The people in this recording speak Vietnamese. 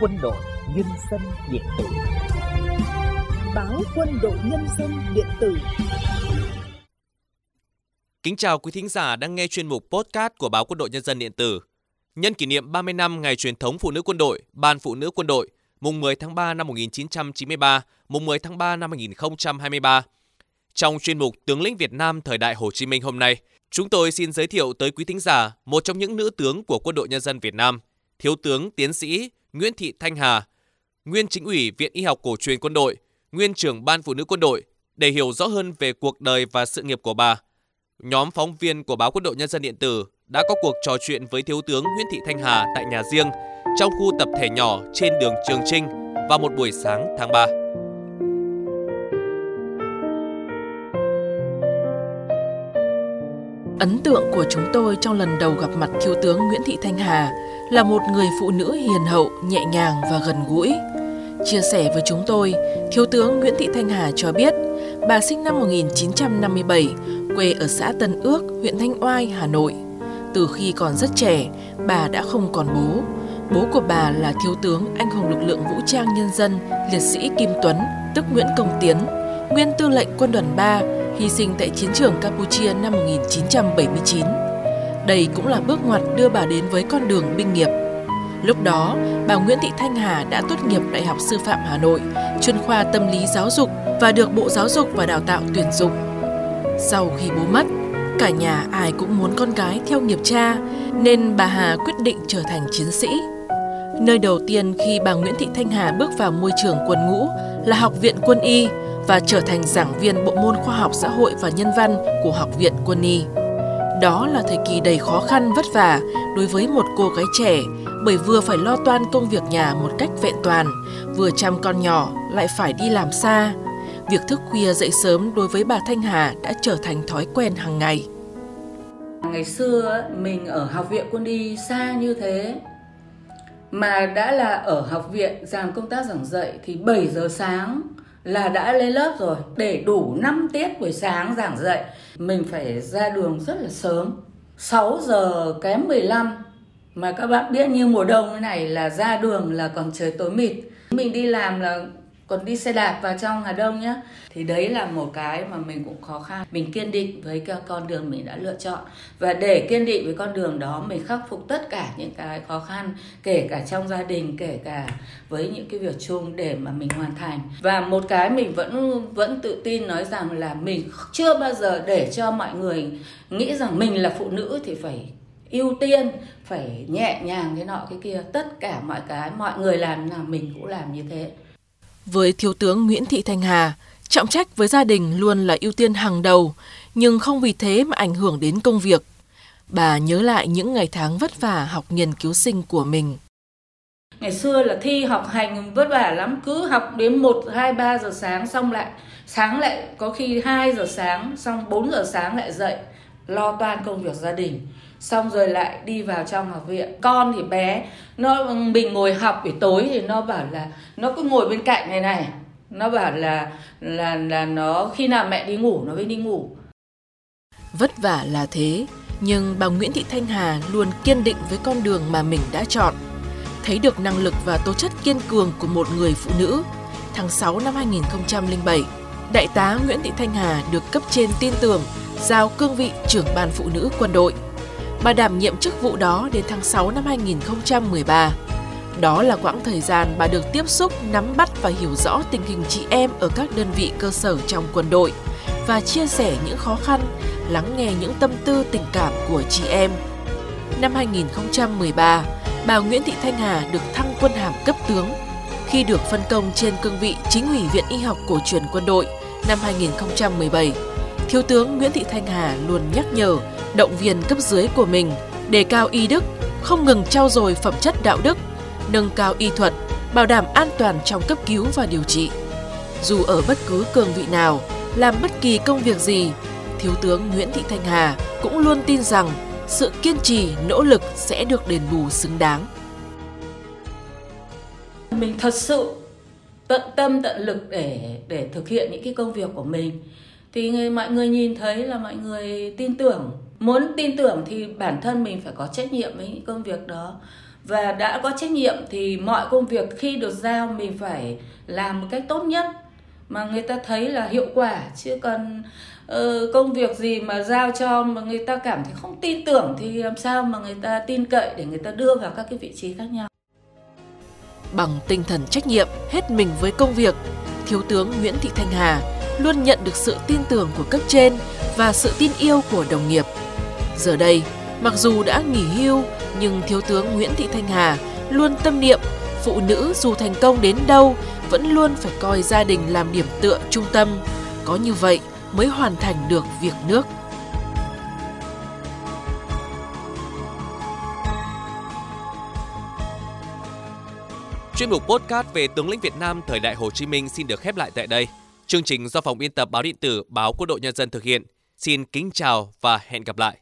Quân đội Nhân dân điện tử Báo Quân đội Nhân dân điện tử Kính chào quý thính giả đang nghe chuyên mục podcast của báo Quân đội Nhân dân điện tử. Nhân kỷ niệm 30 năm ngày truyền thống Phụ nữ quân đội, Ban Phụ nữ quân đội, mùng 10 tháng 3 năm 1993, mùng 10 tháng 3 năm 2023. Trong chuyên mục Tướng lĩnh Việt Nam thời đại Hồ Chí Minh hôm nay, chúng tôi xin giới thiệu tới quý thính giả một trong những nữ tướng của Quân đội Nhân dân Việt Nam, Thiếu tướng Tiến sĩ Nguyễn Thị Thanh Hà, nguyên chính ủy Viện Y học Cổ truyền Quân đội, nguyên trưởng Ban Phụ nữ Quân đội, để hiểu rõ hơn về cuộc đời và sự nghiệp của bà. Nhóm phóng viên của báo Quân đội Nhân dân điện tử đã có cuộc trò chuyện với Thiếu tướng Nguyễn Thị Thanh Hà tại nhà riêng trong khu tập thể nhỏ trên đường Trường Trinh vào một buổi sáng tháng 3. Ấn tượng của chúng tôi trong lần đầu gặp mặt Thiếu tướng Nguyễn Thị Thanh Hà là một người phụ nữ hiền hậu, nhẹ nhàng và gần gũi. Chia sẻ với chúng tôi, Thiếu tướng Nguyễn Thị Thanh Hà cho biết, bà sinh năm 1957, quê ở xã Tân Ước, huyện Thanh Oai, Hà Nội. Từ khi còn rất trẻ, bà đã không còn bố. Bố của bà là Thiếu tướng Anh hùng lực lượng vũ trang nhân dân, liệt sĩ Kim Tuấn, tức Nguyễn Công Tiến, nguyên tư lệnh quân đoàn 3, hy sinh tại chiến trường Campuchia năm 1979. Đây cũng là bước ngoặt đưa bà đến với con đường binh nghiệp. Lúc đó, bà Nguyễn Thị Thanh Hà đã tốt nghiệp Đại học Sư phạm Hà Nội, chuyên khoa tâm lý giáo dục và được Bộ Giáo dục và Đào tạo tuyển dụng. Sau khi bố mất, cả nhà ai cũng muốn con gái theo nghiệp cha, nên bà Hà quyết định trở thành chiến sĩ. Nơi đầu tiên khi bà Nguyễn Thị Thanh Hà bước vào môi trường quân ngũ là Học viện Quân y và trở thành giảng viên bộ môn khoa học xã hội và nhân văn của Học viện Quân y. Đó là thời kỳ đầy khó khăn vất vả đối với một cô gái trẻ bởi vừa phải lo toan công việc nhà một cách vẹn toàn, vừa chăm con nhỏ lại phải đi làm xa. Việc thức khuya dậy sớm đối với bà Thanh Hà đã trở thành thói quen hàng ngày. Ngày xưa mình ở học viện quân y xa như thế mà đã là ở học viện làm công tác giảng dạy thì 7 giờ sáng là đã lên lớp rồi. Để đủ 5 tiết buổi sáng giảng dạy, mình phải ra đường rất là sớm. 6 giờ kém 15 mà các bạn biết như mùa đông thế này là ra đường là còn trời tối mịt. Mình đi làm là còn đi xe đạp vào trong Hà Đông nhá. Thì đấy là một cái mà mình cũng khó khăn. Mình kiên định với cái con đường mình đã lựa chọn. Và để kiên định với con đường đó, mình khắc phục tất cả những cái khó khăn, kể cả trong gia đình, kể cả với những cái việc chung để mà mình hoàn thành. Và một cái mình vẫn vẫn tự tin nói rằng là mình chưa bao giờ để cho mọi người nghĩ rằng mình là phụ nữ thì phải ưu tiên, phải nhẹ nhàng cái nọ cái kia. Tất cả mọi cái, mọi người làm là mình cũng làm như thế với Thiếu tướng Nguyễn Thị Thanh Hà, trọng trách với gia đình luôn là ưu tiên hàng đầu, nhưng không vì thế mà ảnh hưởng đến công việc. Bà nhớ lại những ngày tháng vất vả học nghiên cứu sinh của mình. Ngày xưa là thi học hành vất vả lắm, cứ học đến 1, 2, 3 giờ sáng xong lại, sáng lại có khi 2 giờ sáng, xong 4 giờ sáng lại dậy, lo toan công việc gia đình xong rồi lại đi vào trong học viện. Con thì bé, nó mình ngồi học buổi tối thì nó bảo là, nó cứ ngồi bên cạnh này này. Nó bảo là là là nó, khi nào mẹ đi ngủ, nó mới đi ngủ. Vất vả là thế, nhưng bà Nguyễn Thị Thanh Hà luôn kiên định với con đường mà mình đã chọn. Thấy được năng lực và tố chất kiên cường của một người phụ nữ, tháng 6 năm 2007 Đại tá Nguyễn Thị Thanh Hà được cấp trên tin tưởng giao cương vị trưởng ban phụ nữ quân đội. Bà đảm nhiệm chức vụ đó đến tháng 6 năm 2013. Đó là quãng thời gian bà được tiếp xúc, nắm bắt và hiểu rõ tình hình chị em ở các đơn vị cơ sở trong quân đội và chia sẻ những khó khăn, lắng nghe những tâm tư tình cảm của chị em. Năm 2013, bà Nguyễn Thị Thanh Hà được thăng quân hàm cấp tướng khi được phân công trên cương vị chính ủy Viện Y học Cổ truyền Quân đội năm 2017. Thiếu tướng Nguyễn Thị Thanh Hà luôn nhắc nhở động viên cấp dưới của mình, đề cao y đức, không ngừng trau dồi phẩm chất đạo đức, nâng cao y thuật, bảo đảm an toàn trong cấp cứu và điều trị. Dù ở bất cứ cương vị nào, làm bất kỳ công việc gì, Thiếu tướng Nguyễn Thị Thanh Hà cũng luôn tin rằng sự kiên trì, nỗ lực sẽ được đền bù xứng đáng. Mình thật sự tận tâm tận lực để để thực hiện những cái công việc của mình thì người, mọi người nhìn thấy là mọi người tin tưởng muốn tin tưởng thì bản thân mình phải có trách nhiệm với những công việc đó. Và đã có trách nhiệm thì mọi công việc khi được giao mình phải làm một cách tốt nhất. Mà người ta thấy là hiệu quả chứ còn uh, công việc gì mà giao cho mà người ta cảm thấy không tin tưởng thì làm sao mà người ta tin cậy để người ta đưa vào các cái vị trí khác nhau? Bằng tinh thần trách nhiệm hết mình với công việc thiếu tướng nguyễn thị thanh hà luôn nhận được sự tin tưởng của cấp trên và sự tin yêu của đồng nghiệp giờ đây, mặc dù đã nghỉ hưu, nhưng thiếu tướng nguyễn thị thanh hà luôn tâm niệm phụ nữ dù thành công đến đâu vẫn luôn phải coi gia đình làm điểm tựa trung tâm có như vậy mới hoàn thành được việc nước Chuyên mục podcast về tướng lĩnh Việt Nam thời đại Hồ Chí Minh xin được khép lại tại đây. Chương trình do phòng biên tập báo điện tử Báo Quân đội Nhân dân thực hiện. Xin kính chào và hẹn gặp lại.